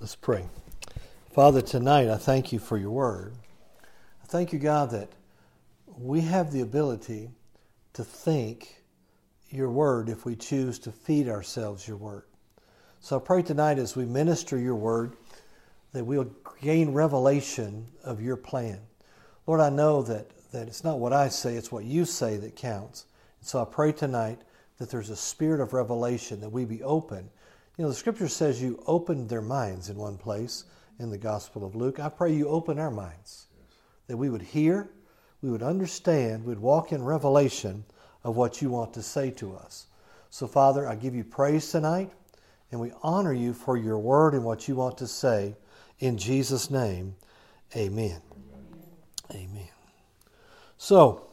Let's pray. Father, tonight I thank you for your word. I thank you, God, that we have the ability to think your word if we choose to feed ourselves your word. So I pray tonight as we minister your word that we'll gain revelation of your plan. Lord, I know that, that it's not what I say, it's what you say that counts. And so I pray tonight that there's a spirit of revelation, that we be open you know, the scripture says you opened their minds in one place in the Gospel of Luke. I pray you open our minds, that we would hear, we would understand, we'd walk in revelation of what you want to say to us. So, Father, I give you praise tonight, and we honor you for your word and what you want to say. In Jesus' name, amen. Amen. So,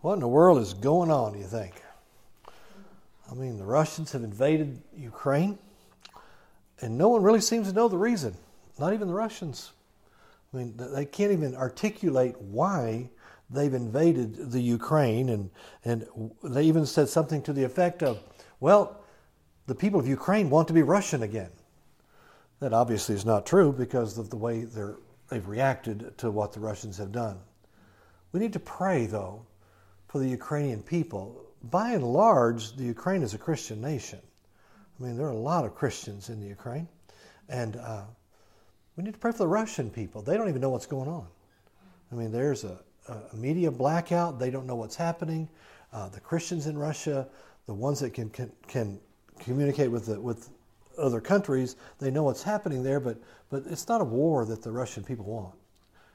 what in the world is going on, do you think? I mean, the Russians have invaded Ukraine and no one really seems to know the reason. Not even the Russians. I mean, they can't even articulate why they've invaded the Ukraine, and and they even said something to the effect of, "Well, the people of Ukraine want to be Russian again." That obviously is not true because of the way they're, they've reacted to what the Russians have done. We need to pray, though, for the Ukrainian people. By and large, the Ukraine is a Christian nation. I mean, there are a lot of Christians in the Ukraine, and uh, we need to pray for the Russian people. They don't even know what's going on. I mean, there's a, a media blackout. They don't know what's happening. Uh, the Christians in Russia, the ones that can can, can communicate with the, with other countries, they know what's happening there. But but it's not a war that the Russian people want,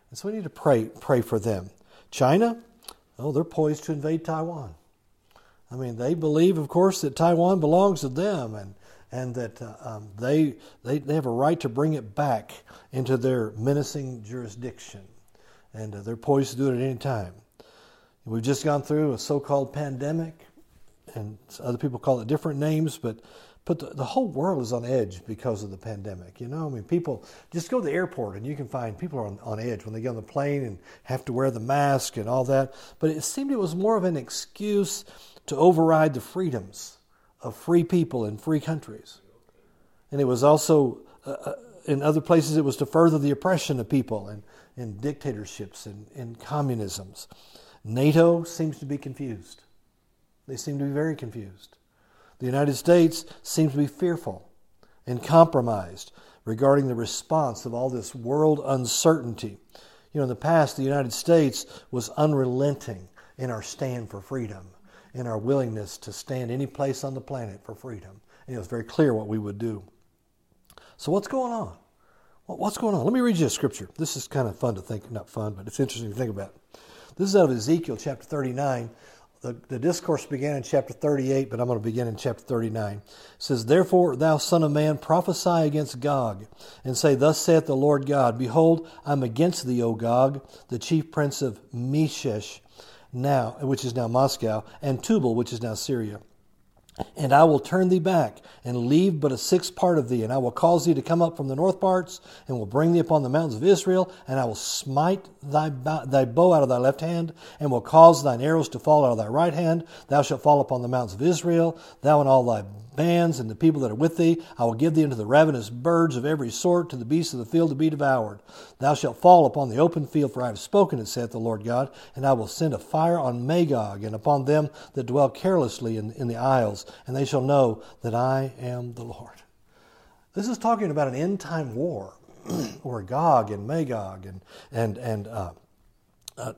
and so we need to pray pray for them. China, oh, they're poised to invade Taiwan. I mean, they believe, of course, that Taiwan belongs to them and, and that uh, um, they, they, they have a right to bring it back into their menacing jurisdiction. And uh, they're poised to do it at any time. We've just gone through a so called pandemic, and other people call it different names, but but the, the, whole world is on edge because of the pandemic. You know, I mean, people just go to the airport and you can find people are on, on edge when they get on the plane and have to wear the mask and all that. But it seemed it was more of an excuse to override the freedoms of free people in free countries. And it was also, uh, uh, in other places, it was to further the oppression of people and in dictatorships and in communisms. NATO seems to be confused. They seem to be very confused. The United States seems to be fearful and compromised regarding the response of all this world uncertainty. You know, in the past, the United States was unrelenting in our stand for freedom in our willingness to stand any place on the planet for freedom. And it was very clear what we would do. So, what's going on? What's going on? Let me read you a scripture. This is kind of fun to think, not fun, but it's interesting to think about. This is out of Ezekiel chapter 39. The, the discourse began in chapter 38, but I'm going to begin in chapter 39. It says, Therefore, thou son of man, prophesy against Gog, and say, Thus saith the Lord God, Behold, I'm against thee, O Gog, the chief prince of Meshech, now, which is now Moscow, and Tubal, which is now Syria. And I will turn thee back, and leave but a sixth part of thee, and I will cause thee to come up from the north parts, and will bring thee upon the mountains of Israel, and I will smite thy, thy bow out of thy left hand, and will cause thine arrows to fall out of thy right hand. Thou shalt fall upon the mountains of Israel, thou and all thy bands and the people that are with thee. I will give thee unto the ravenous birds of every sort, to the beasts of the field to be devoured. Thou shalt fall upon the open field, for I have spoken it, saith the Lord God, and I will send a fire on Magog and upon them that dwell carelessly in, in the isles, and they shall know that I am the Lord. This is talking about an end time war where Gog and Magog and, and, and uh, uh,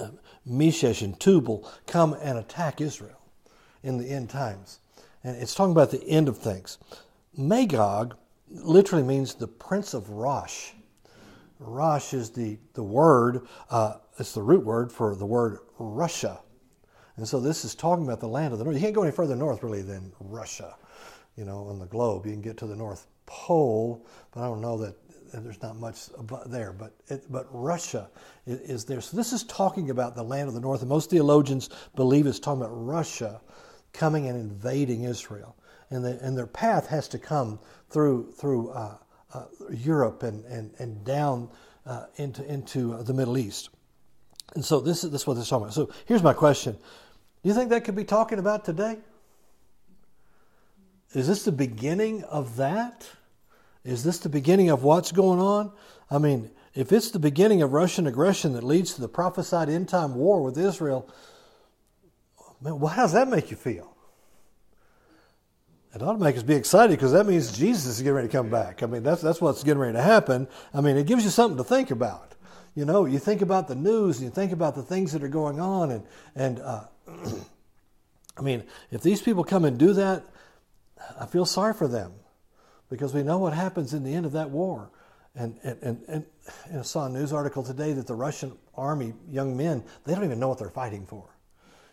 uh, Meshech and Tubal come and attack Israel in the end times. And it's talking about the end of things. Magog literally means the prince of Rosh. Rosh is the, the word, uh, it's the root word for the word Russia. And so this is talking about the land of the north. You can't go any further north, really, than Russia, you know, on the globe. You can get to the North Pole, but I don't know that there's not much there. But, it, but Russia is there. So this is talking about the land of the north. And most theologians believe it's talking about Russia coming and invading Israel. And, the, and their path has to come through, through uh, uh, Europe and, and, and down uh, into, into the Middle East. And so this is, this is what they're talking about. So here's my question Do you think that could be talking about today? Is this the beginning of that? Is this the beginning of what's going on? I mean, if it's the beginning of Russian aggression that leads to the prophesied end time war with Israel, man, well, how does that make you feel? It ought to make us be excited because that means Jesus is getting ready to come back. I mean, that's, that's what's getting ready to happen. I mean, it gives you something to think about. You know, you think about the news and you think about the things that are going on. And, and uh, I mean, if these people come and do that, I feel sorry for them because we know what happens in the end of that war. And, and, and, and I saw a news article today that the Russian army, young men, they don't even know what they're fighting for.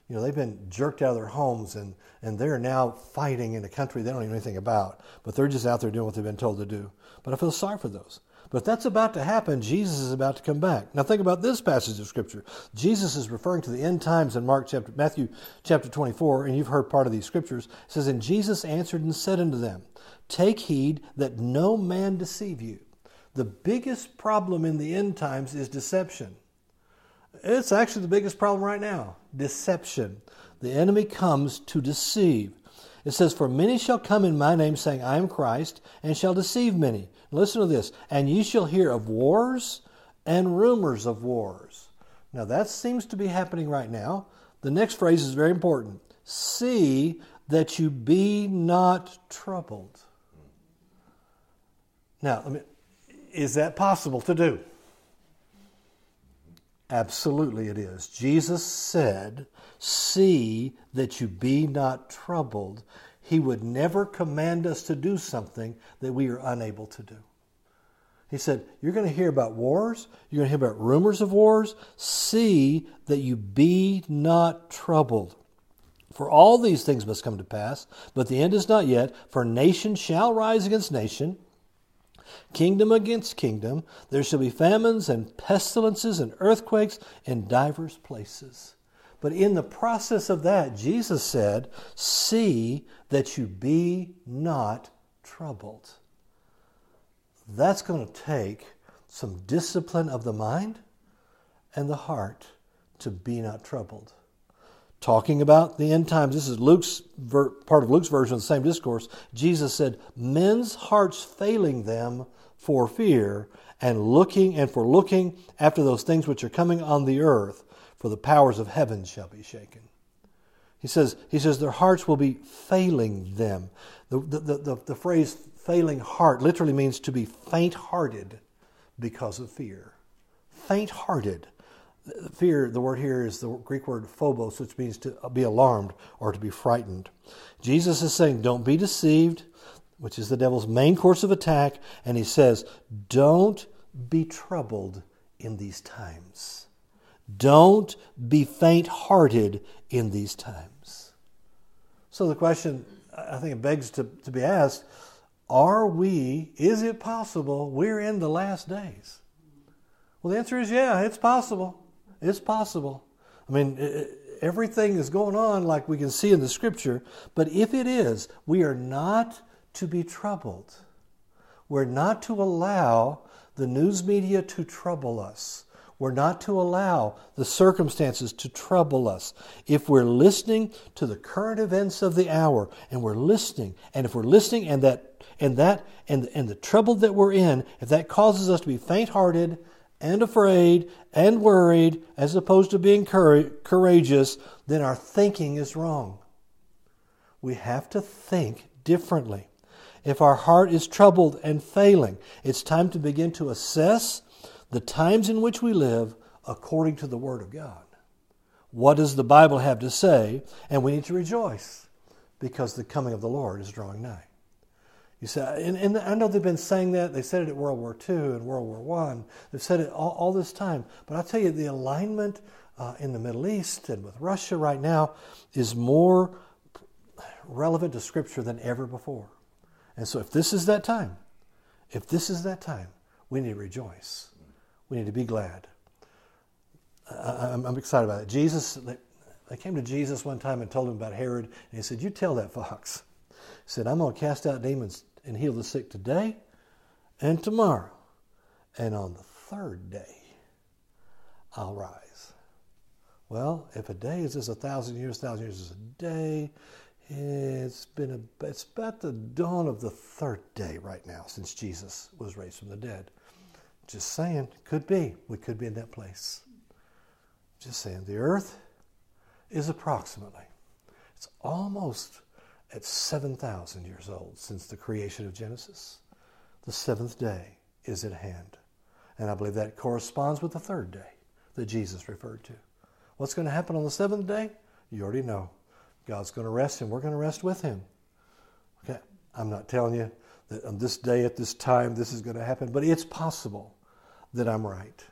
You know, they've been jerked out of their homes and, and they're now fighting in a country they don't even know anything about. But they're just out there doing what they've been told to do. But I feel sorry for those. But if that's about to happen, Jesus is about to come back. Now think about this passage of Scripture. Jesus is referring to the end times in Mark chapter Matthew chapter 24, and you've heard part of these scriptures. It says, And Jesus answered and said unto them, Take heed that no man deceive you. The biggest problem in the end times is deception. It's actually the biggest problem right now deception. The enemy comes to deceive. It says, For many shall come in my name, saying, I am Christ, and shall deceive many. Listen to this. And ye shall hear of wars and rumors of wars. Now, that seems to be happening right now. The next phrase is very important. See that you be not troubled. Now, is that possible to do? Absolutely, it is. Jesus said, See that you be not troubled. He would never command us to do something that we are unable to do. He said, You're going to hear about wars, you're going to hear about rumors of wars. See that you be not troubled. For all these things must come to pass, but the end is not yet. For nation shall rise against nation kingdom against kingdom. There shall be famines and pestilences and earthquakes in divers places. But in the process of that, Jesus said, See that you be not troubled. That's going to take some discipline of the mind and the heart to be not troubled talking about the end times. This is Luke's ver, part of Luke's version of the same discourse. Jesus said, "Men's hearts failing them for fear and looking and for looking after those things which are coming on the earth, for the powers of heaven shall be shaken." He says, he says their hearts will be failing them. The, the, the, the phrase failing heart literally means to be faint hearted because of fear. Faint hearted fear, the word here is the Greek word phobos, which means to be alarmed or to be frightened. Jesus is saying, don't be deceived, which is the devil's main course of attack. And he says, don't be troubled in these times. Don't be faint hearted in these times. So the question, I think it begs to, to be asked are we, is it possible we're in the last days? Well, the answer is yeah, it's possible. It's possible. I mean, everything is going on like we can see in the scripture, but if it is, we are not to be troubled. We're not to allow the news media to trouble us. We're not to allow the circumstances to trouble us. If we're listening to the current events of the hour and we're listening, and if we're listening and that and that and, and the trouble that we're in, if that causes us to be faint hearted and afraid and worried as opposed to being courageous, then our thinking is wrong. We have to think differently. If our heart is troubled and failing, it's time to begin to assess the times in which we live according to the Word of God. What does the Bible have to say? And we need to rejoice because the coming of the Lord is drawing nigh. You say, and, and, I know they've been saying that. They said it at World War II and World War I. They've said it all, all this time. But I'll tell you, the alignment uh, in the Middle East and with Russia right now is more relevant to Scripture than ever before. And so, if this is that time, if this is that time, we need to rejoice. We need to be glad. I, am excited about it. Jesus, they, they came to Jesus one time and told him about Herod, and he said, You tell that fox. He said, I'm going to cast out demons and heal the sick today and tomorrow. And on the third day, I'll rise. Well, if a day is just a thousand years, a thousand years is a day, It's been a, it's about the dawn of the third day right now since Jesus was raised from the dead. Just saying, could be. We could be in that place. Just saying, the earth is approximately, it's almost at 7,000 years old since the creation of Genesis. The seventh day is at hand. And I believe that corresponds with the third day that Jesus referred to. What's going to happen on the seventh day? You already know. God's going to rest and we're going to rest with Him. Okay? I'm not telling you that on this day at this time this is going to happen, but it's possible that I'm right.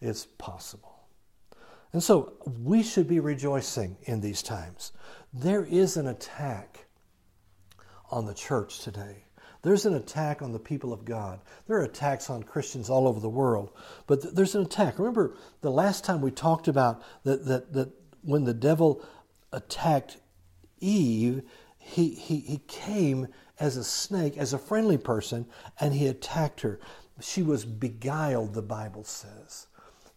It's possible. And so we should be rejoicing in these times. There is an attack on the church today. There's an attack on the people of God. There are attacks on Christians all over the world. But th- there's an attack. Remember the last time we talked about that, that, that when the devil attacked Eve, he, he, he came as a snake, as a friendly person, and he attacked her. She was beguiled, the Bible says.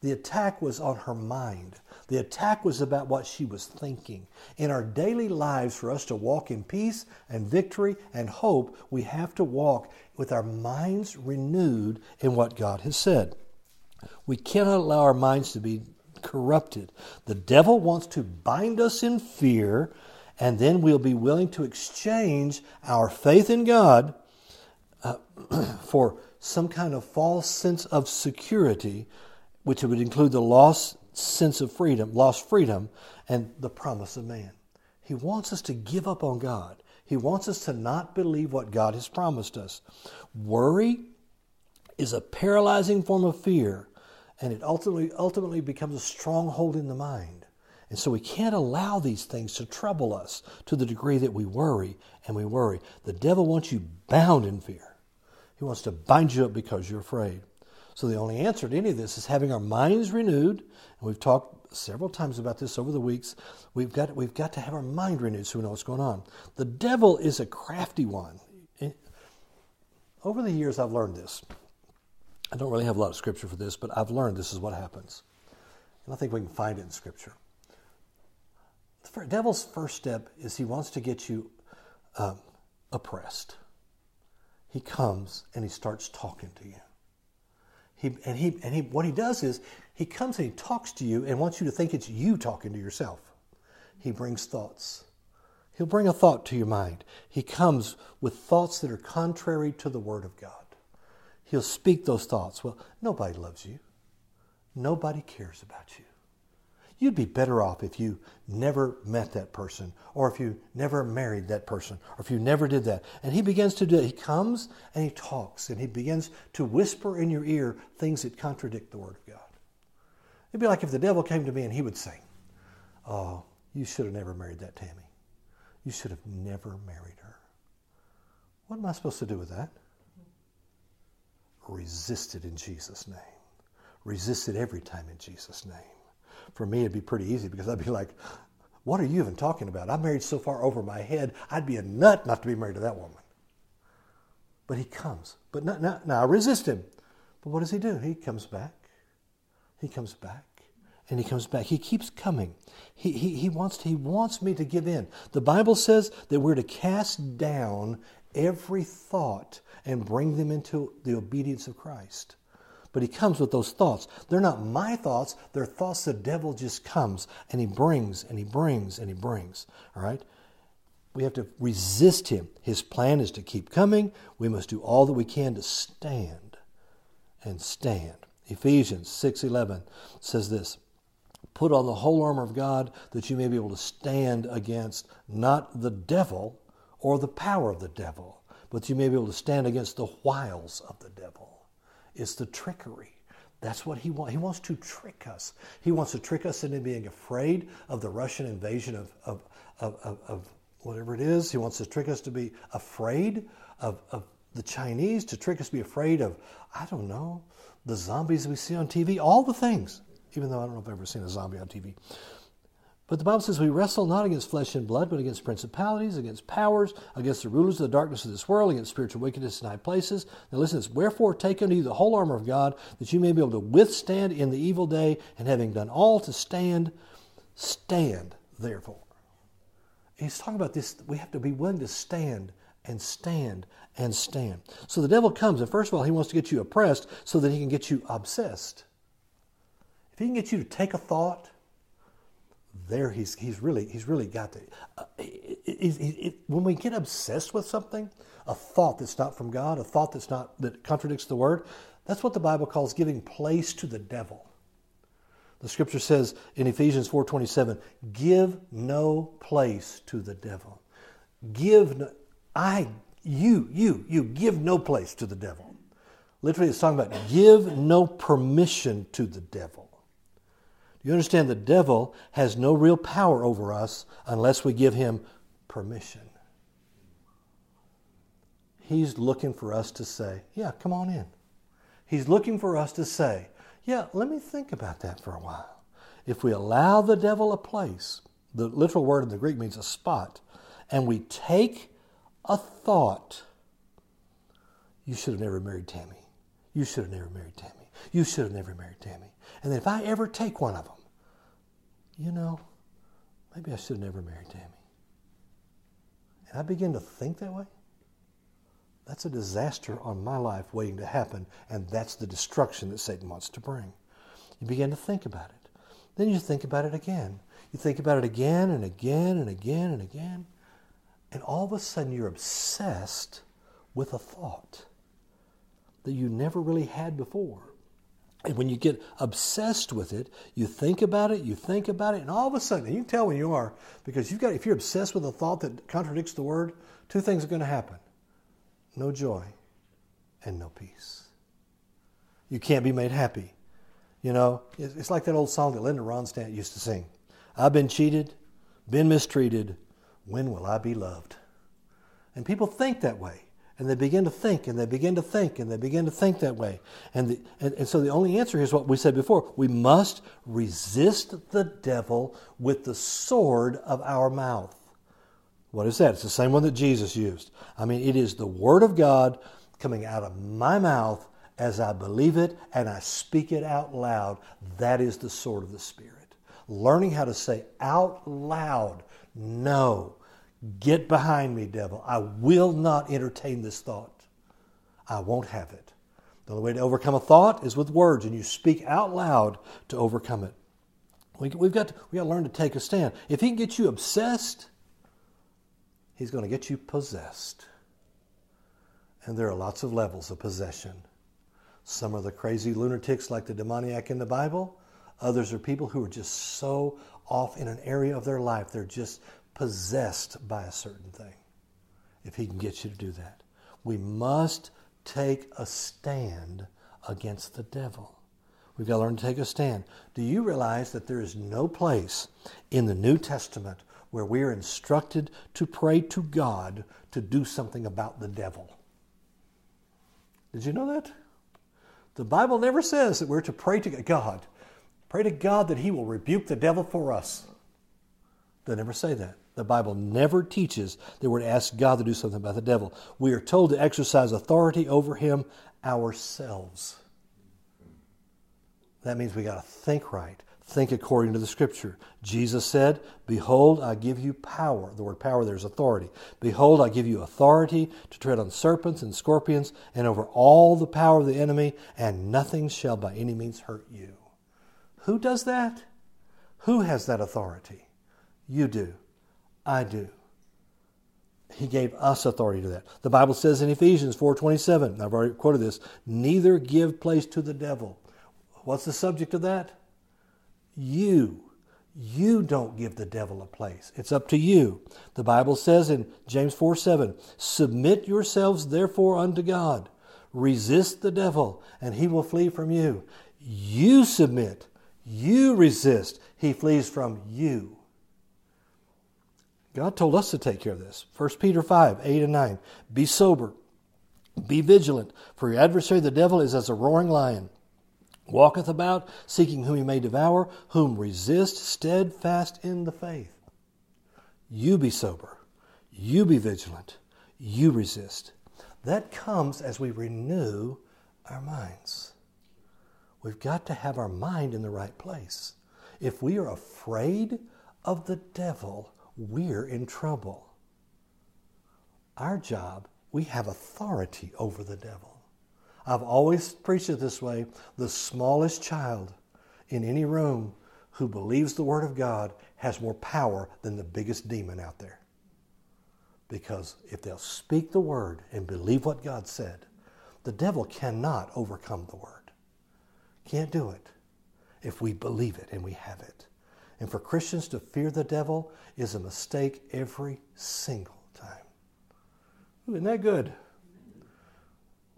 The attack was on her mind. The attack was about what she was thinking. In our daily lives, for us to walk in peace and victory and hope, we have to walk with our minds renewed in what God has said. We cannot allow our minds to be corrupted. The devil wants to bind us in fear, and then we'll be willing to exchange our faith in God uh, for some kind of false sense of security, which would include the lost sense of freedom, lost freedom, and the promise of man. He wants us to give up on God. He wants us to not believe what God has promised us. Worry is a paralyzing form of fear and it ultimately, ultimately becomes a stronghold in the mind. And so we can't allow these things to trouble us to the degree that we worry and we worry. The devil wants you bound in fear. He wants to bind you up because you're afraid. So the only answer to any of this is having our minds renewed. We've talked several times about this over the weeks. We've got, we've got to have our mind renewed so we know what's going on. The devil is a crafty one. Over the years, I've learned this. I don't really have a lot of scripture for this, but I've learned this is what happens. And I think we can find it in scripture. The devil's first step is he wants to get you um, oppressed. He comes and he starts talking to you. He, and he, and he, what he does is he comes and he talks to you and wants you to think it's you talking to yourself. He brings thoughts. He'll bring a thought to your mind. He comes with thoughts that are contrary to the Word of God. He'll speak those thoughts. Well, nobody loves you. Nobody cares about you. You'd be better off if you never met that person, or if you never married that person, or if you never did that. And he begins to do it. He comes and he talks, and he begins to whisper in your ear things that contradict the Word of God. It'd be like if the devil came to me and he would say, Oh, you should have never married that Tammy. You should have never married her. What am I supposed to do with that? resist it in Jesus' name. Resist it every time in Jesus' name. For me, it'd be pretty easy because I'd be like, what are you even talking about? I'm married so far over my head, I'd be a nut not to be married to that woman. But he comes. But now, now I resist him. But what does he do? He comes back. He comes back. And he comes back. He keeps coming. He, he, he, wants he wants me to give in. The Bible says that we're to cast down every thought and bring them into the obedience of Christ. But he comes with those thoughts. They're not my thoughts, they're thoughts the devil just comes and he brings and he brings and he brings. All right? We have to resist him. His plan is to keep coming. We must do all that we can to stand and stand. Ephesians 6:11 says this, "Put on the whole armor of God that you may be able to stand against not the devil or the power of the devil, but you may be able to stand against the wiles of the devil. It's the trickery. That's what he wants. He wants to trick us. He wants to trick us into being afraid of the Russian invasion of, of, of, of, of whatever it is. He wants to trick us to be afraid of, of the Chinese, to trick us to be afraid of, I don't know, the zombies we see on TV, all the things. Even though I don't know if I've ever seen a zombie on TV. But the Bible says we wrestle not against flesh and blood, but against principalities, against powers, against the rulers of the darkness of this world, against spiritual wickedness in high places. Now listen to this. Wherefore take unto you the whole armor of God, that you may be able to withstand in the evil day, and having done all to stand, stand therefore. He's talking about this. We have to be willing to stand and stand and stand. So the devil comes, and first of all, he wants to get you oppressed so that he can get you obsessed. If he can get you to take a thought, there he's, he's really he's really got to. Uh, it, it, it, when we get obsessed with something, a thought that's not from God, a thought that's not that contradicts the word, that's what the Bible calls giving place to the devil. The scripture says in Ephesians 4:27, "Give no place to the devil." Give no, I you you you give no place to the devil. Literally it's talking about give no permission to the devil. Do you understand the devil has no real power over us unless we give him permission. He's looking for us to say, Yeah, come on in. He's looking for us to say, Yeah, let me think about that for a while. If we allow the devil a place, the literal word in the Greek means a spot, and we take a thought, you should have never married Tammy. You should have never married Tammy. You should have never married Tammy. And then if I ever take one of them, you know, maybe I should have never married Tammy. And I begin to think that way, that's a disaster on my life waiting to happen, and that's the destruction that Satan wants to bring. You begin to think about it. Then you think about it again. You think about it again and again and again and again. And all of a sudden you're obsessed with a thought that you never really had before. And when you get obsessed with it, you think about it, you think about it, and all of a sudden, you can tell when you are, because you've got if you're obsessed with a thought that contradicts the word, two things are going to happen no joy, and no peace. You can't be made happy. You know, it's like that old song that Linda Ronstadt used to sing I've been cheated, been mistreated. When will I be loved? And people think that way. And they begin to think, and they begin to think, and they begin to think that way. And, the, and, and so the only answer is what we said before we must resist the devil with the sword of our mouth. What is that? It's the same one that Jesus used. I mean, it is the Word of God coming out of my mouth as I believe it and I speak it out loud. That is the sword of the Spirit. Learning how to say out loud, no, get behind me, devil. I will not entertain this thought. I won't have it. The only way to overcome a thought is with words, and you speak out loud to overcome it. We, have got to, we've got to learn to take a stand. If he can get you obsessed, He's going to get you possessed. And there are lots of levels of possession. Some are the crazy lunatics like the demoniac in the Bible. Others are people who are just so off in an area of their life, they're just possessed by a certain thing. If he can get you to do that, we must take a stand against the devil. We've got to learn to take a stand. Do you realize that there is no place in the New Testament where we are instructed to pray to God to do something about the devil. Did you know that? The Bible never says that we're to pray to God. Pray to God that He will rebuke the devil for us. They never say that. The Bible never teaches that we're to ask God to do something about the devil. We are told to exercise authority over him ourselves. That means we got to think right think according to the scripture. Jesus said, Behold, I give you power. The word power there is authority. Behold, I give you authority to tread on serpents and scorpions and over all the power of the enemy, and nothing shall by any means hurt you. Who does that? Who has that authority? You do. I do. He gave us authority to that. The Bible says in Ephesians 4:27, I've already quoted this, neither give place to the devil. What's the subject of that? You. You don't give the devil a place. It's up to you. The Bible says in James 4 7, Submit yourselves therefore unto God. Resist the devil, and he will flee from you. You submit. You resist. He flees from you. God told us to take care of this. 1 Peter 5 8 and 9. Be sober. Be vigilant, for your adversary the devil is as a roaring lion walketh about, seeking whom he may devour, whom resist steadfast in the faith. You be sober. You be vigilant. You resist. That comes as we renew our minds. We've got to have our mind in the right place. If we are afraid of the devil, we're in trouble. Our job, we have authority over the devil. I've always preached it this way the smallest child in any room who believes the Word of God has more power than the biggest demon out there. Because if they'll speak the Word and believe what God said, the devil cannot overcome the Word. Can't do it if we believe it and we have it. And for Christians to fear the devil is a mistake every single time. Isn't that good?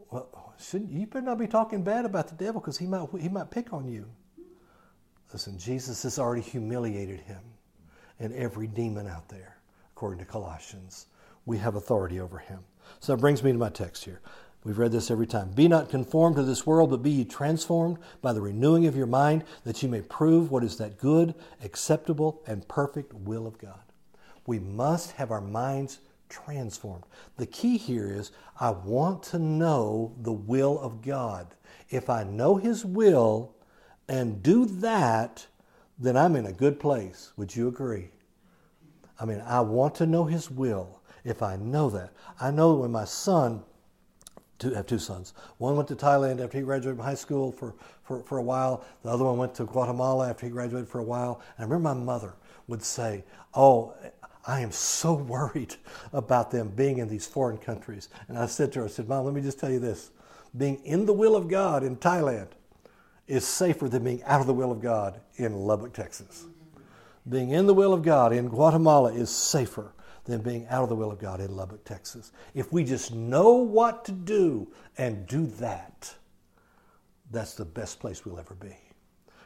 Well, shouldn't you better not be talking bad about the devil because he might he might pick on you. Listen, Jesus has already humiliated him and every demon out there, according to Colossians. We have authority over him. So that brings me to my text here. We've read this every time. Be not conformed to this world, but be ye transformed by the renewing of your mind, that ye may prove what is that good, acceptable, and perfect will of God. We must have our minds transformed. The key here is I want to know the will of God. If I know His will and do that, then I'm in a good place. Would you agree? I mean, I want to know His will. If I know that, I know when my son two, have two sons. One went to Thailand after he graduated from high school for, for, for a while. The other one went to Guatemala after he graduated for a while. And I remember my mother would say, Oh, I am so worried about them being in these foreign countries. And I said to her, I said, Mom, let me just tell you this. Being in the will of God in Thailand is safer than being out of the will of God in Lubbock, Texas. Being in the will of God in Guatemala is safer than being out of the will of God in Lubbock, Texas. If we just know what to do and do that, that's the best place we'll ever be.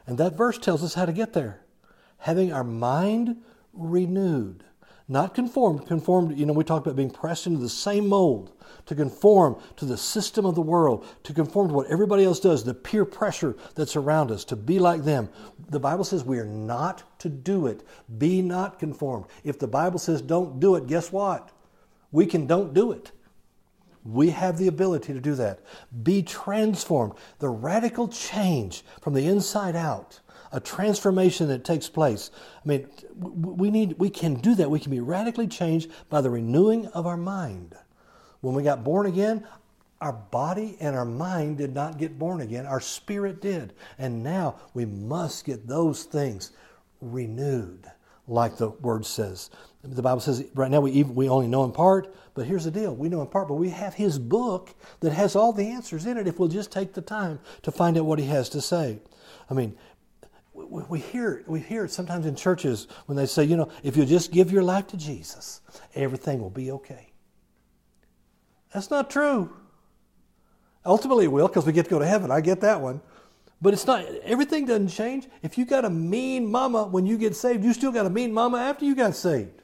And that verse tells us how to get there. Having our mind renewed, not conformed. Conformed, you know, we talked about being pressed into the same mold to conform to the system of the world, to conform to what everybody else does, the peer pressure that's around us, to be like them. The Bible says we are not to do it. Be not conformed. If the Bible says don't do it, guess what? We can don't do it. We have the ability to do that. Be transformed. The radical change from the inside out, a transformation that takes place. I mean, we need, we can do that. We can be radically changed by the renewing of our mind. When we got born again, our body and our mind did not get born again. Our spirit did. And now we must get those things renewed, like the word says. The Bible says right now we, even, we only know in part, but here's the deal. We know in part, but we have His book that has all the answers in it if we'll just take the time to find out what He has to say. I mean, we, hear, we hear it sometimes in churches when they say, you know, if you just give your life to Jesus, everything will be okay. That's not true. Ultimately, it will because we get to go to heaven. I get that one. But it's not, everything doesn't change. If you got a mean mama when you get saved, you still got a mean mama after you got saved.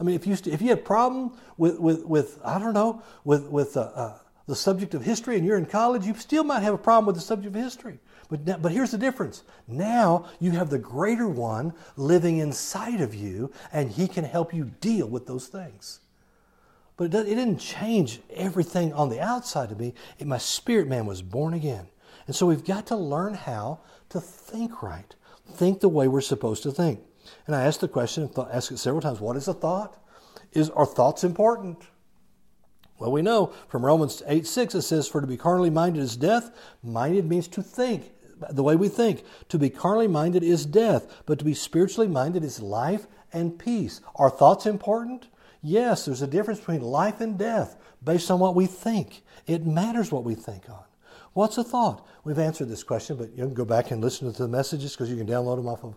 I mean, if you, if you have a problem with, with, with, I don't know, with, with uh, uh, the subject of history and you're in college, you still might have a problem with the subject of history. But, but here's the difference. Now you have the greater one living inside of you, and he can help you deal with those things. But it, it didn't change everything on the outside of me. It, my spirit man was born again. And so we've got to learn how to think right, think the way we're supposed to think. And I asked the question, asked it several times, what is a thought? Is, are thoughts important? Well, we know from Romans 8 6, it says, For to be carnally minded is death. Minded means to think, the way we think. To be carnally minded is death, but to be spiritually minded is life and peace. Are thoughts important? Yes, there's a difference between life and death based on what we think. It matters what we think on. What's a thought? We've answered this question, but you can go back and listen to the messages because you can download them off of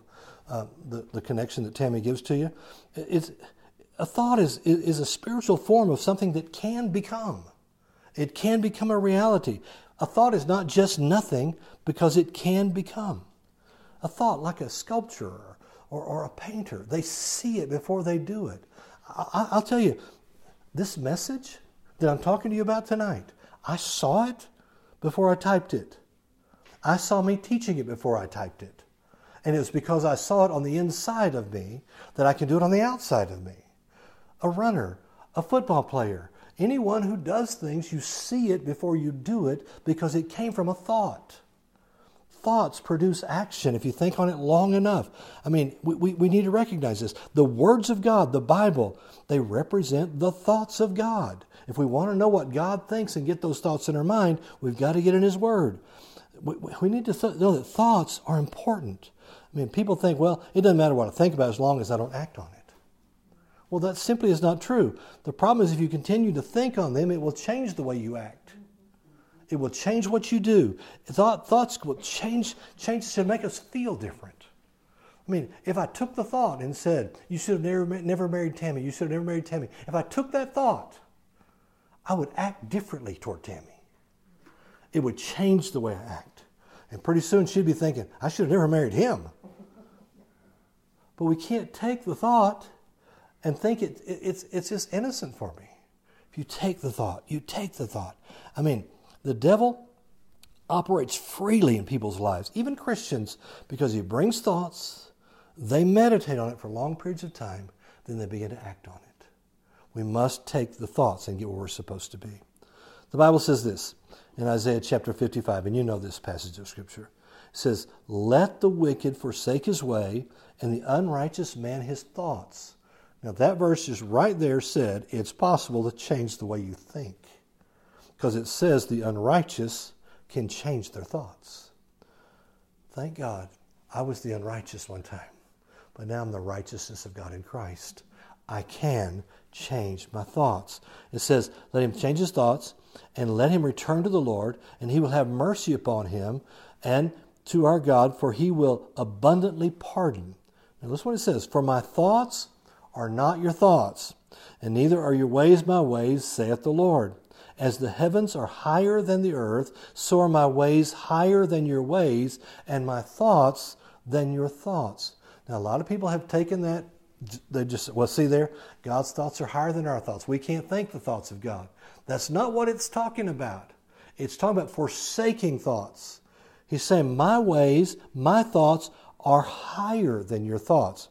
uh, the, the connection that Tammy gives to you. It's, a thought is, is a spiritual form of something that can become. It can become a reality. A thought is not just nothing because it can become. A thought, like a sculptor or, or a painter, they see it before they do it. I, will tell you, this message that I'm talking to you about tonight, I saw it before I typed it. I saw me teaching it before I typed it. And it was because I saw it on the inside of me that I can do it on the outside of me. A runner, a football player, anyone who does things, you see it before you do it because it came from a thought. thoughts produce action if you think on it long enough. I mean, we, we, we need to recognize this. The words of God, the Bible, they represent the thoughts of God. If we want to know what God thinks and get those thoughts in our mind, we've got to get in His Word. We, we need to th- know that thoughts are important. I mean, people think, well, it doesn't matter what I think about as long as I don't act on it. Well, that simply is not true. The problem is if you continue to think on them, it will change the way you act. It will change what you do. Thought, thoughts will change, change to make us feel different. I mean, if I took the thought and said, you should have never, never married Tammy, you should have never married Tammy, if I took that thought, I would act differently toward Tammy. It would change the way I act. And pretty soon she'd be thinking, I should have never married him. But we can't take the thought and think it, it, it's, it's just innocent for me. If you take the thought, you take the thought. I mean, the devil operates freely in people's lives, even Christians, because he brings thoughts, they meditate on it for long periods of time, then they begin to act on it. We must take the thoughts and get where we're supposed to be. The Bible says this in Isaiah chapter 55, and you know this passage of Scripture. It says, Let the wicked forsake his way, and the unrighteous man his thoughts. Now, that verse is right there said it's possible to change the way you think. Because it says the unrighteous can change their thoughts. Thank God I was the unrighteous one time, but now I'm the righteousness of God in Christ. I can change my thoughts. It says, Let him change his thoughts and let him return to the Lord, and he will have mercy upon him and to our God, for he will abundantly pardon. Now, listen what it says For my thoughts are not your thoughts, and neither are your ways my ways, saith the Lord. As the heavens are higher than the earth, so are my ways higher than your ways, and my thoughts than your thoughts. Now, a lot of people have taken that they just well see there god's thoughts are higher than our thoughts. We can't think the thoughts of god. That's not what it's talking about. It's talking about forsaking thoughts. He's saying my ways my thoughts are higher than your thoughts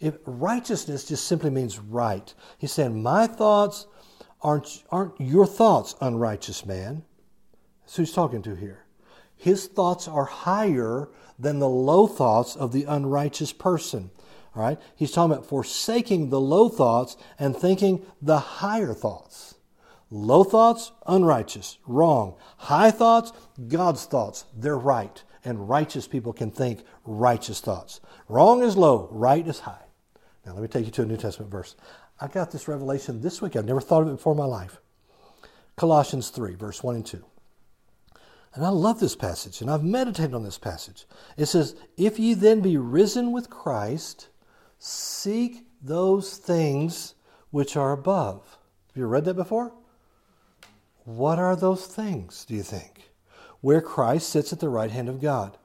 if righteousness just simply means right he's saying my thoughts aren't aren't your thoughts unrighteous man that's who he's talking to here his thoughts are higher than the low thoughts of the unrighteous person all right? He's talking about forsaking the low thoughts and thinking the higher thoughts. Low thoughts, unrighteous, wrong. High thoughts, God's thoughts, they're right. And righteous people can think righteous thoughts. Wrong is low, right is high. Now, let me take you to a New Testament verse. I got this revelation this week. I've never thought of it before in my life. Colossians 3, verse 1 and 2. And I love this passage, and I've meditated on this passage. It says, If ye then be risen with Christ, Seek those things which are above. Have you read that before? What are those things, do you think? Where Christ sits at the right hand of God.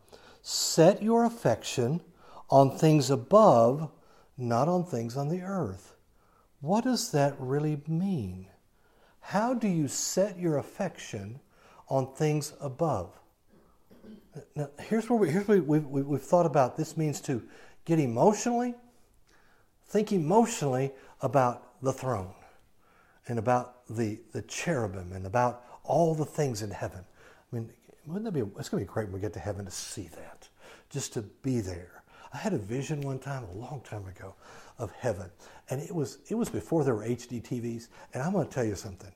Set your affection on things above, not on things on the earth. What does that really mean? How do you set your affection on things above? Now, here's where, we, here's where we've, we've thought about this means to get emotionally think emotionally about the throne and about the, the cherubim and about all the things in heaven. I mean, wouldn't that be, it's going to be great when we get to heaven to see that, just to be there. I had a vision one time, a long time ago, of heaven. And it was, it was before there were HD TVs. And I'm going to tell you something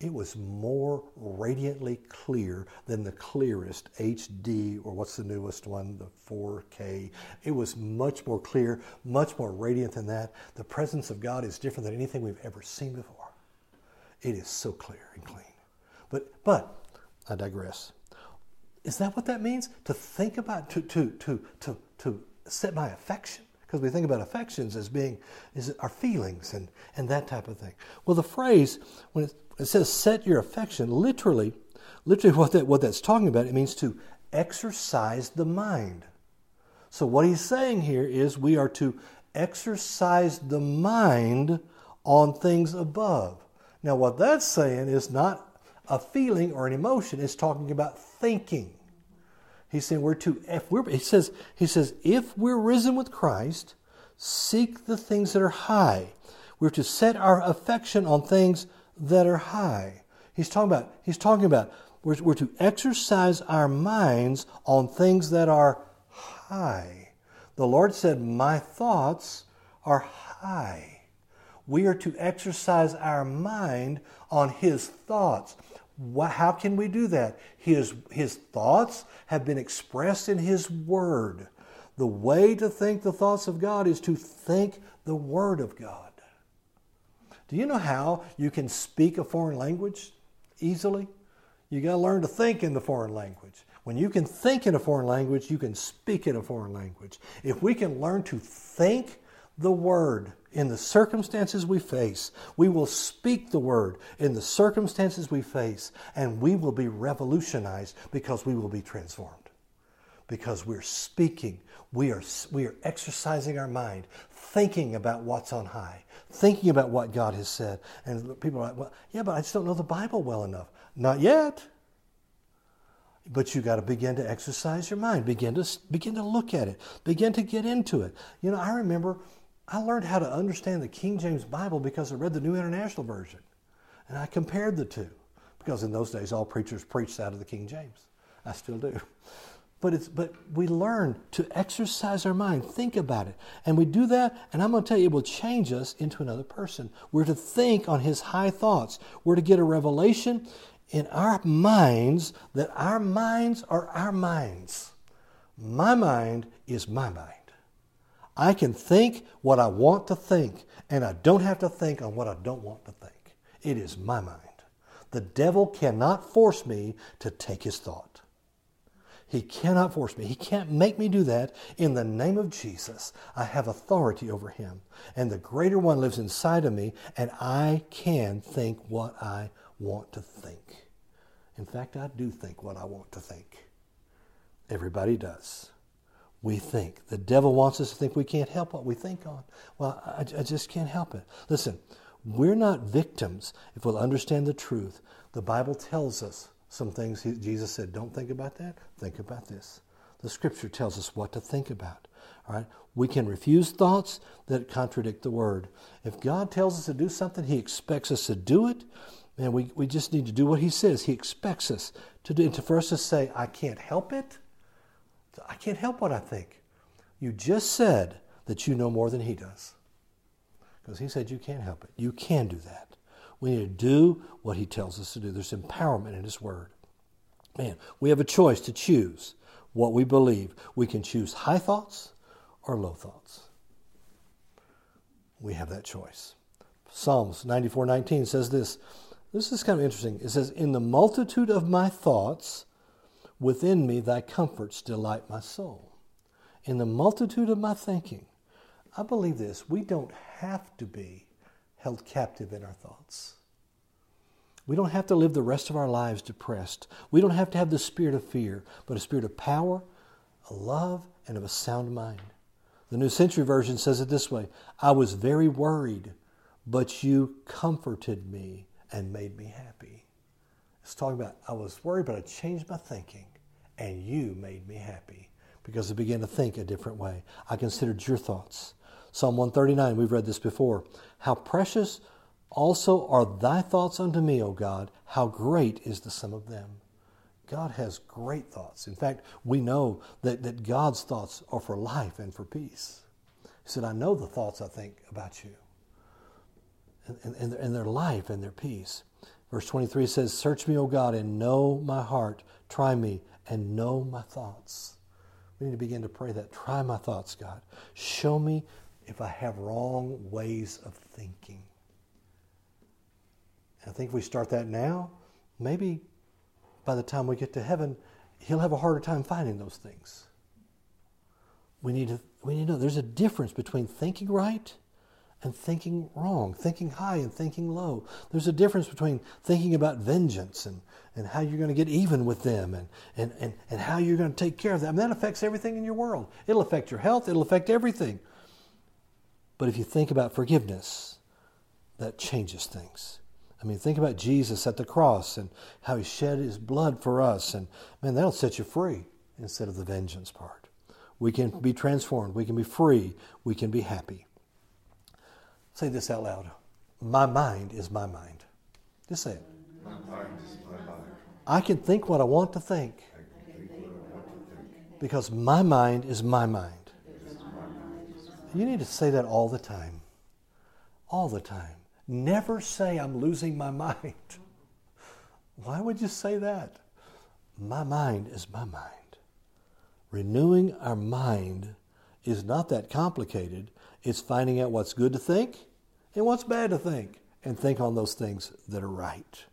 it was more radiantly clear than the clearest HD or what's the newest one, the 4K. It was much more clear, much more radiant than that. The presence of God is different than anything we've ever seen before. It is so clear and clean. But but I digress. Is that what that means? To think about to to to to to set my affection? Because we think about affections as being is our feelings and, and that type of thing. Well, the phrase when it it says set your affection, literally, literally what, that, what that's talking about, it means to exercise the mind. So what he's saying here is we are to exercise the mind on things above. Now, what that's saying is not a feeling or an emotion, it's talking about thinking. He's saying we're to if we're he says he says if we're risen with Christ, seek the things that are high. We're to set our affection on things that are high. He's talking about, he's talking about We're, we're to exercise our minds on things that are high. The Lord said, My thoughts are high. We are to exercise our mind on His thoughts. How can we do that? His, his thoughts have been expressed in His Word. The way to think the thoughts of God is to think the Word of God. Do you know how you can speak a foreign language easily? You got to learn to think in the foreign language. When you can think in a foreign language, you can speak in a foreign language. If we can learn to think the Word in the circumstances we face, we will speak the Word in the circumstances we face, and we will be revolutionized because we will be transformed. Because we're speaking, we are, we are exercising our mind, thinking about what's on high, thinking about what God has said. And people are like, well, yeah, but I just don't know the Bible well enough. Not yet. But you got to begin to exercise your mind. Begin to begin to look at it. Begin to get into it. You know, I remember I learned how to understand the King James Bible because I read the New International Version, and I compared the two because in those days all preachers preached out of the King James. I still do. But it's but we learn to exercise our mind, think about it. And we do that, and I'm going to tell you, it will change us into another person. We're to think on his high thoughts. We're to get a revelation in our minds that our minds are our minds. My mind is my mind. I can think what I want to think, and I don't have to think on what I don't want to think. It is my mind. The devil cannot force me to take his thought. He cannot force me. He can't make me do that. In the name of Jesus, I have authority over him. And the greater one lives inside of me, and I can think what I want to think. In fact, I do think what I want to think. Everybody does. We think. The devil wants us to think we can't help what we think on. Well, I, I just can't help it. Listen, we're not victims if we'll understand the truth. The Bible tells us some things. Jesus said, don't think about that, think about this. The scripture tells us what to think about. All right? We can refuse thoughts that contradict the word. If God tells us to do something, He expects us to do it. Man, we, we just need to do what he says. He expects us to do. To, for us to say, I can't help it. I can't help what I think. You just said that you know more than he does. Because he said you can't help it. You can do that. We need to do what he tells us to do. There's empowerment in his word. Man, we have a choice to choose what we believe. We can choose high thoughts or low thoughts. We have that choice. Psalms 94:19 says this, this is kind of interesting. It says, In the multitude of my thoughts, within me thy comforts delight my soul. In the multitude of my thinking, I believe this we don't have to be held captive in our thoughts. We don't have to live the rest of our lives depressed. We don't have to have the spirit of fear, but a spirit of power, a love, and of a sound mind. The New Century Version says it this way I was very worried, but you comforted me and made me happy. It's talking about I was worried, but I changed my thinking, and you made me happy because I began to think a different way. I considered your thoughts. Psalm 139, we've read this before. How precious also are thy thoughts unto me, O God. How great is the sum of them. God has great thoughts. In fact, we know that, that God's thoughts are for life and for peace. He said, I know the thoughts I think about you and, and, and their life and their peace. Verse 23 says, Search me, O God, and know my heart. Try me and know my thoughts. We need to begin to pray that. Try my thoughts, God. Show me if I have wrong ways of thinking. And I think if we start that now, maybe by the time we get to heaven, he'll have a harder time finding those things. We need to, we need to know there's a difference between thinking right and thinking wrong, thinking high and thinking low. There's a difference between thinking about vengeance and, and how you're going to get even with them and, and, and, and how you're going to take care of them. that affects everything in your world. It'll affect your health, it'll affect everything. But if you think about forgiveness, that changes things. I mean, think about Jesus at the cross and how he shed his blood for us. And man, that'll set you free instead of the vengeance part. We can be transformed. We can be free. We can be happy. Say this out loud. My mind is my mind. Just say it. My mind is my mind. I can think what I want to think. Because my mind is my mind. You need to say that all the time. All the time. Never say, I'm losing my mind. Why would you say that? My mind is my mind. Renewing our mind is not that complicated. It's finding out what's good to think and what's bad to think and think on those things that are right.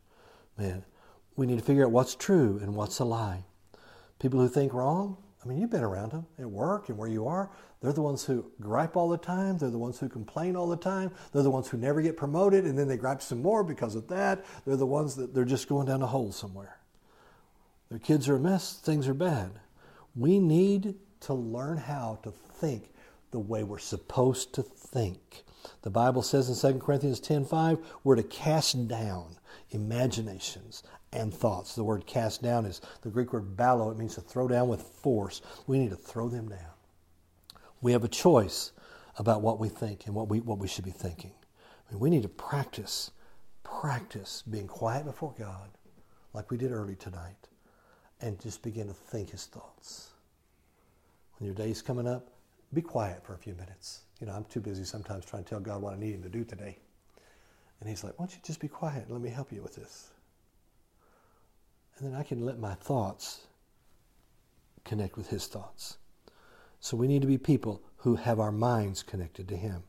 Man, we need to figure out what's true and what's a lie. People who think wrong, I mean, you've been around them at work and where you are. They're the ones who gripe all the time. They're the ones who complain all the time. They're the ones who never get promoted and then they gripe some more because of that. They're the ones that they're just going down a hole somewhere. Their kids are a mess, things are bad. We need to learn how to think the way we're supposed to think. The Bible says in 2 Corinthians 10:5, we're to cast down imaginations and thoughts. The word cast down is the Greek word ballo. It means to throw down with force. We need to throw them down. We have a choice about what we think and what we, what we should be thinking. I mean, we need to practice, practice being quiet before God, like we did early tonight, and just begin to think His thoughts. When your day's coming up, be quiet for a few minutes. You know, I'm too busy sometimes trying to tell God what I need Him to do today. And He's like, why don't you just be quiet and let me help you with this? And then I can let my thoughts connect with His thoughts. So we need to be people who have our minds connected to Him.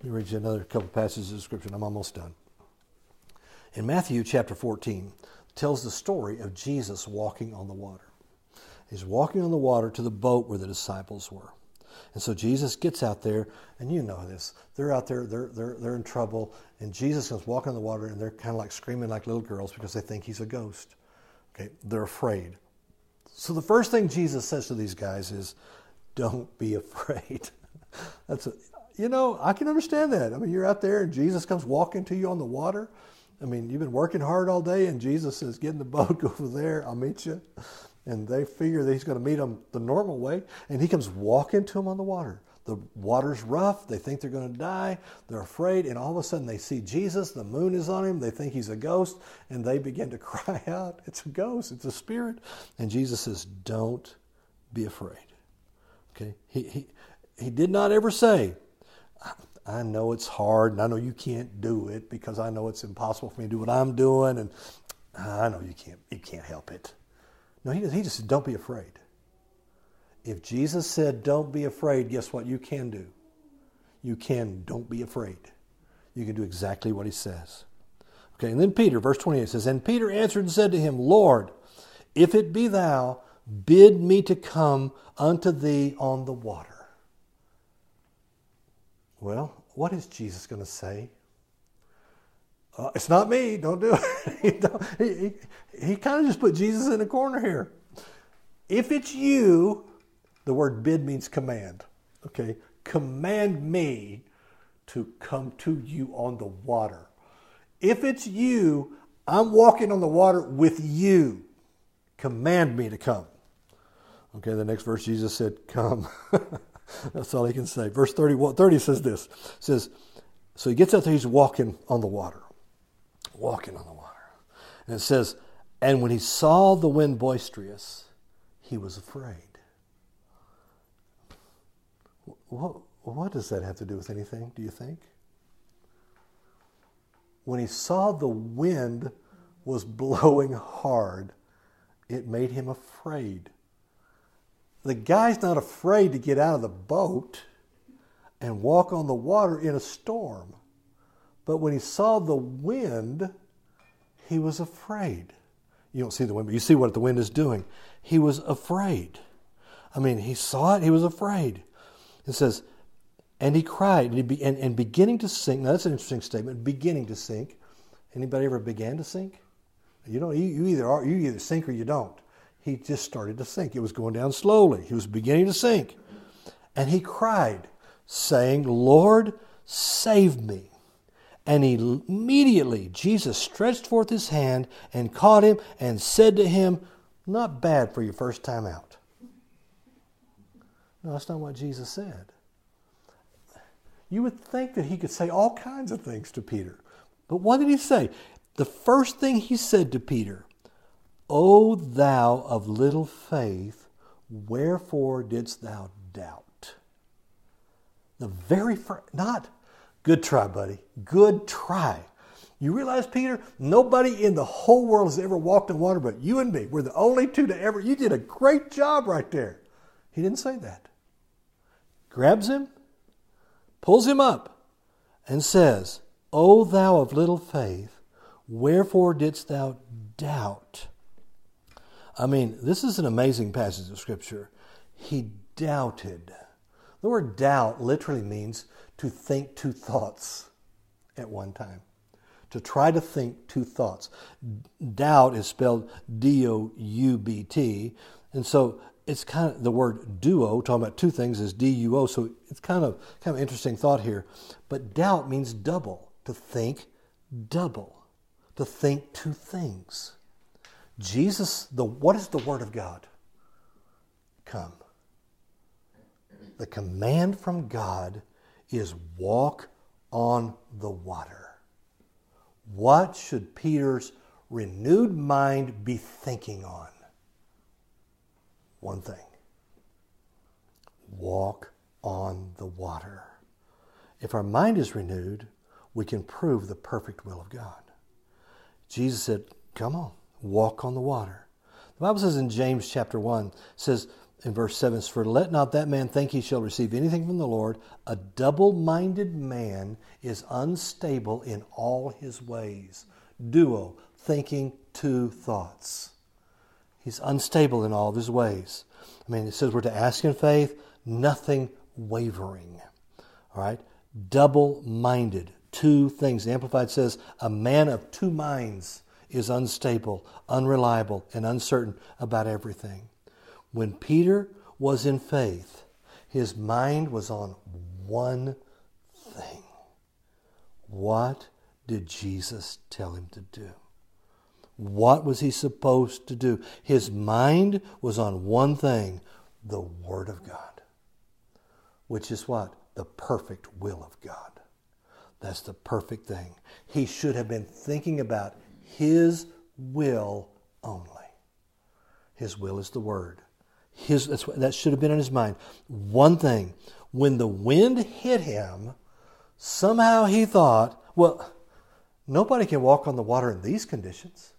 Let me read you another couple passages of Scripture. I'm almost done. In Matthew chapter 14, tells the story of Jesus walking on the water. He's walking on the water to the boat where the disciples were. And so Jesus gets out there, and you know this. They're out there, they're, they're, they're in trouble, and Jesus comes walking on the water, and they're kind of like screaming like little girls because they think he's a ghost. Okay, they're afraid. So the first thing Jesus says to these guys is, "Don't be afraid." That's a, you know, I can understand that. I mean, you're out there and Jesus comes walking to you on the water. I mean, you've been working hard all day, and Jesus says, "Get in the boat, go over there. I'll meet you." And they figure that he's going to meet them the normal way, and he comes walking to them on the water. The water's rough. They think they're going to die. They're afraid. And all of a sudden they see Jesus. The moon is on him. They think he's a ghost. And they begin to cry out, It's a ghost. It's a spirit. And Jesus says, Don't be afraid. Okay? He, he, he did not ever say, I know it's hard and I know you can't do it because I know it's impossible for me to do what I'm doing and I know you can't you can't help it. No, he, he just said, don't be afraid. If Jesus said, Don't be afraid, guess what you can do? You can, don't be afraid. You can do exactly what he says. Okay, and then Peter, verse 28 says, And Peter answered and said to him, Lord, if it be thou, bid me to come unto thee on the water. Well, what is Jesus going to say? Uh, it's not me, don't do it. he, he, he kind of just put Jesus in a corner here. If it's you, the word bid means command. Okay? Command me to come to you on the water. If it's you, I'm walking on the water with you. Command me to come. Okay, the next verse, Jesus said, Come. That's all he can say. Verse 30, 30 says this. says, So he gets out there, he's walking on the water. Walking on the water. And it says, And when he saw the wind boisterous, he was afraid. What, what does that have to do with anything, do you think? When he saw the wind was blowing hard, it made him afraid. The guy's not afraid to get out of the boat and walk on the water in a storm. But when he saw the wind, he was afraid. You don't see the wind, but you see what the wind is doing. He was afraid. I mean, he saw it, he was afraid. It says, and he cried, and, he be, and, and beginning to sink. Now that's an interesting statement. Beginning to sink. Anybody ever began to sink? You know, you, you either are, you either sink or you don't. He just started to sink. It was going down slowly. He was beginning to sink, and he cried, saying, "Lord, save me!" And immediately Jesus stretched forth his hand and caught him and said to him, "Not bad for your first time out." No, that's not what Jesus said. You would think that he could say all kinds of things to Peter. But what did he say? The first thing he said to Peter, O thou of little faith, wherefore didst thou doubt? The very first, not good try, buddy. Good try. You realize, Peter, nobody in the whole world has ever walked in water but you and me. We're the only two to ever. You did a great job right there. He didn't say that. Grabs him, pulls him up, and says, O thou of little faith, wherefore didst thou doubt? I mean, this is an amazing passage of Scripture. He doubted. The word doubt literally means to think two thoughts at one time. To try to think two thoughts. Doubt is spelled D O U B T. And so it's kind of the word duo, talking about two things, is D U O. So it's kind of kind of interesting thought here. But doubt means double, to think double, to think two things. Jesus, the what is the word of God? Come. The command from God is walk on the water. What should Peter's renewed mind be thinking on? One thing walk on the water. If our mind is renewed, we can prove the perfect will of God. Jesus said, Come on, walk on the water. The Bible says in James chapter 1, says in verse 7, For let not that man think he shall receive anything from the Lord. A double minded man is unstable in all his ways. Duo, thinking two thoughts. He's unstable in all of his ways. I mean, it says we're to ask in faith, nothing wavering. All right? Double minded. Two things. The Amplified says, a man of two minds is unstable, unreliable, and uncertain about everything. When Peter was in faith, his mind was on one thing. What did Jesus tell him to do? What was he supposed to do? His mind was on one thing the Word of God, which is what? The perfect will of God. That's the perfect thing. He should have been thinking about His will only. His will is the Word. His, that should have been in his mind. One thing, when the wind hit him, somehow he thought, well, nobody can walk on the water in these conditions.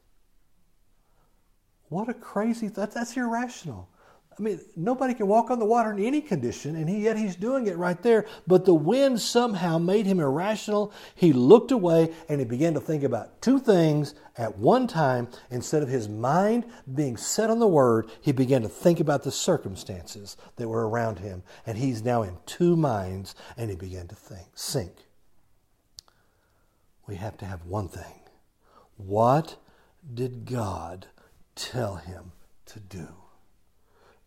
What a crazy. That's irrational. I mean, nobody can walk on the water in any condition, and he, yet he's doing it right there. But the wind somehow made him irrational. He looked away and he began to think about two things at one time. Instead of his mind being set on the word, he began to think about the circumstances that were around him. And he's now in two minds, and he began to think, sink. We have to have one thing. What did God tell him to do?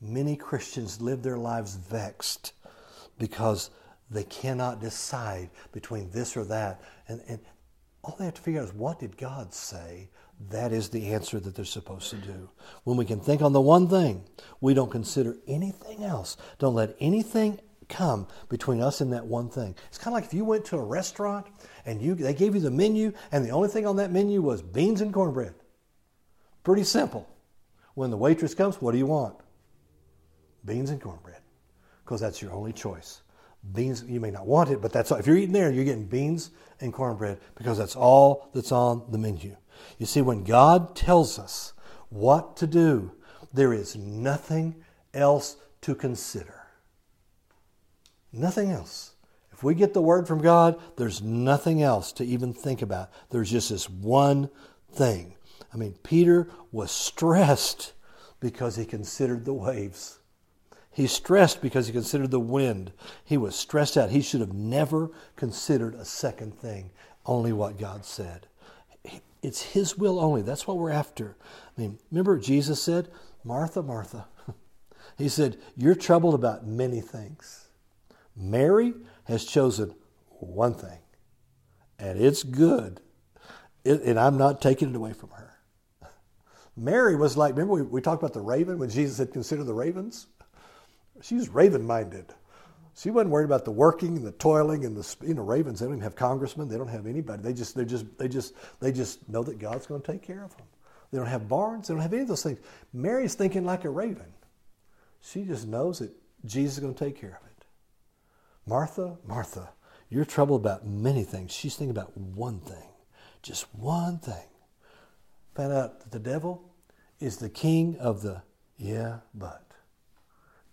Many Christians live their lives vexed because they cannot decide between this or that. And, and all they have to figure out is what did God say? That is the answer that they're supposed to do. When we can think on the one thing, we don't consider anything else. Don't let anything come between us and that one thing. It's kind of like if you went to a restaurant and you they gave you the menu and the only thing on that menu was beans and cornbread. Pretty simple. When the waitress comes, what do you want? Beans and cornbread because that's your only choice. Beans, you may not want it, but that's all. if you're eating there, you're getting beans and cornbread because that's all that's on the menu. You see, when God tells us what to do, there is nothing else to consider. Nothing else. If we get the word from God, there's nothing else to even think about. There's just this one thing. I mean, Peter was stressed because he considered the waves. He's stressed because he considered the wind. He was stressed out. He should have never considered a second thing, only what God said. It's His will only. That's what we're after. I mean, remember Jesus said, Martha, Martha. he said, You're troubled about many things. Mary has chosen one thing, and it's good. It, and I'm not taking it away from her. Mary was like, remember we, we talked about the raven when Jesus had considered the ravens? She was raven minded. She wasn't worried about the working and the toiling and the you know ravens. They don't even have congressmen. They don't have anybody. They just they just they just they just know that God's going to take care of them. They don't have barns. They don't have any of those things. Mary's thinking like a raven. She just knows that Jesus is going to take care of it. Martha, Martha, you're troubled about many things. She's thinking about one thing, just one thing. Found out that the devil is the king of the yeah, but.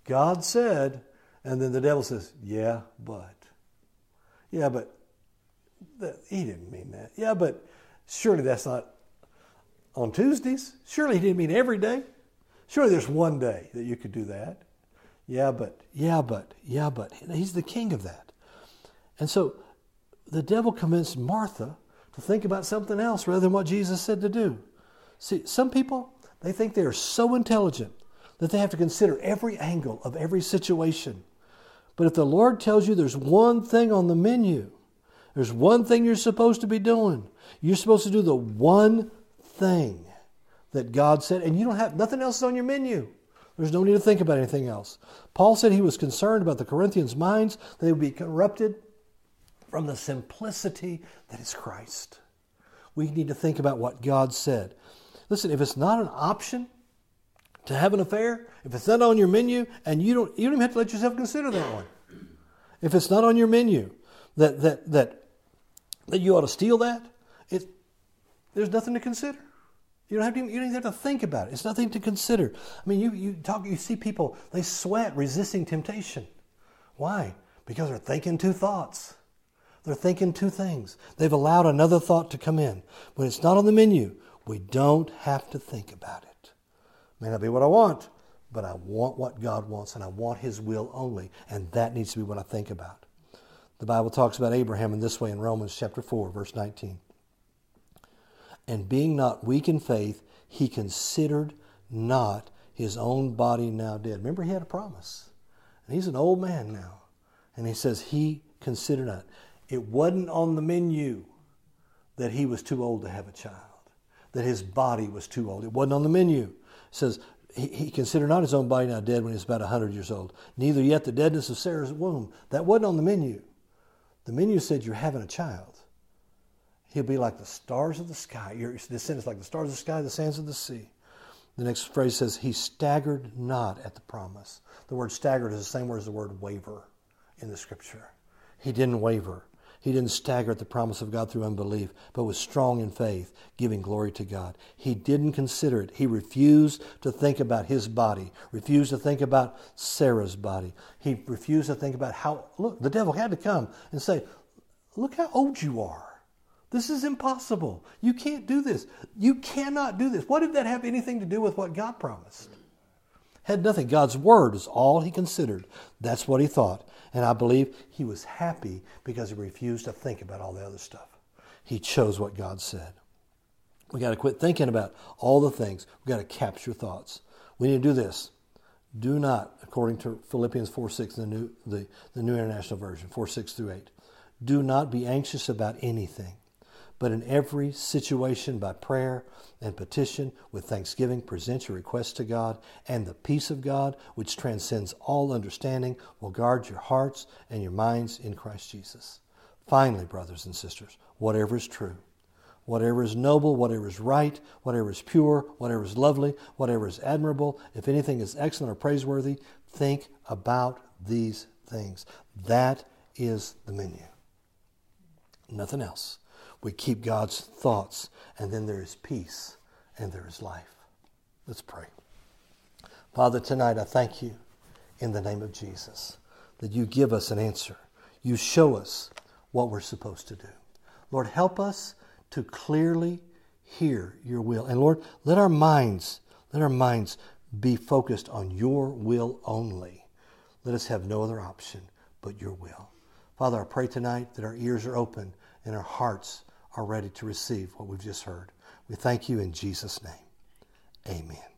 God said, and then the devil says, yeah, but. Yeah, but he didn't mean that. Yeah, but surely that's not on Tuesdays. Surely he didn't mean every day. Surely there's one day that you could do that. Yeah, but, yeah, but, yeah, but. He's the king of that. And so the devil convinced Martha to think about something else rather than what Jesus said to do. See, some people, they think they are so intelligent that they have to consider every angle of every situation. But if the Lord tells you there's one thing on the menu, there's one thing you're supposed to be doing, you're supposed to do the one thing that God said, and you don't have nothing else on your menu. There's no need to think about anything else. Paul said he was concerned about the Corinthians' minds, they would be corrupted from the simplicity that is Christ. We need to think about what God said. Listen, if it's not an option to have an affair, if it's not on your menu, and you don't you don't even have to let yourself consider that one. If it's not on your menu, that that that that you ought to steal that, it there's nothing to consider. You don't have to you don't even have to think about it. It's nothing to consider. I mean, you, you talk you see people, they sweat resisting temptation. Why? Because they're thinking two thoughts. They're thinking two things. They've allowed another thought to come in. When it's not on the menu, we don't have to think about it. May not be what I want, but I want what God wants and I want His will only. And that needs to be what I think about. The Bible talks about Abraham in this way in Romans chapter 4, verse 19. And being not weak in faith, he considered not his own body now dead. Remember, he had a promise. And he's an old man now. And he says he considered not. It wasn't on the menu that he was too old to have a child, that his body was too old. It wasn't on the menu. Says he, he considered not his own body now dead when he was about 100 years old, neither yet the deadness of Sarah's womb. That wasn't on the menu. The menu said you're having a child. He'll be like the stars of the sky. Your descendants like the stars of the sky, the sands of the sea. The next phrase says, He staggered not at the promise. The word staggered is the same word as the word waver in the scripture. He didn't waver. He didn't stagger at the promise of God through unbelief, but was strong in faith, giving glory to God. He didn't consider it. He refused to think about his body, refused to think about Sarah's body. He refused to think about how, look, the devil had to come and say, Look how old you are. This is impossible. You can't do this. You cannot do this. What did that have anything to do with what God promised? Had nothing. God's word is all he considered. That's what he thought. And I believe he was happy because he refused to think about all the other stuff. He chose what God said. We got to quit thinking about all the things. We got to capture thoughts. We need to do this. Do not, according to Philippians 4 6, the New, the, the New International Version, 4 6 through 8, do not be anxious about anything but in every situation, by prayer and petition, with thanksgiving, present your requests to God, and the peace of God, which transcends all understanding, will guard your hearts and your minds in Christ Jesus. Finally, brothers and sisters, whatever is true, whatever is noble, whatever is right, whatever is pure, whatever is lovely, whatever is admirable, if anything is excellent or praiseworthy, think about these things. That is the menu. Nothing else. We keep God's thoughts, and then there is peace and there is life. Let's pray. Father, tonight I thank you in the name of Jesus that you give us an answer. You show us what we're supposed to do. Lord, help us to clearly hear your will. And Lord, let our minds, let our minds be focused on your will only. Let us have no other option but your will. Father, I pray tonight that our ears are open and our hearts are ready to receive what we've just heard. We thank you in Jesus' name. Amen.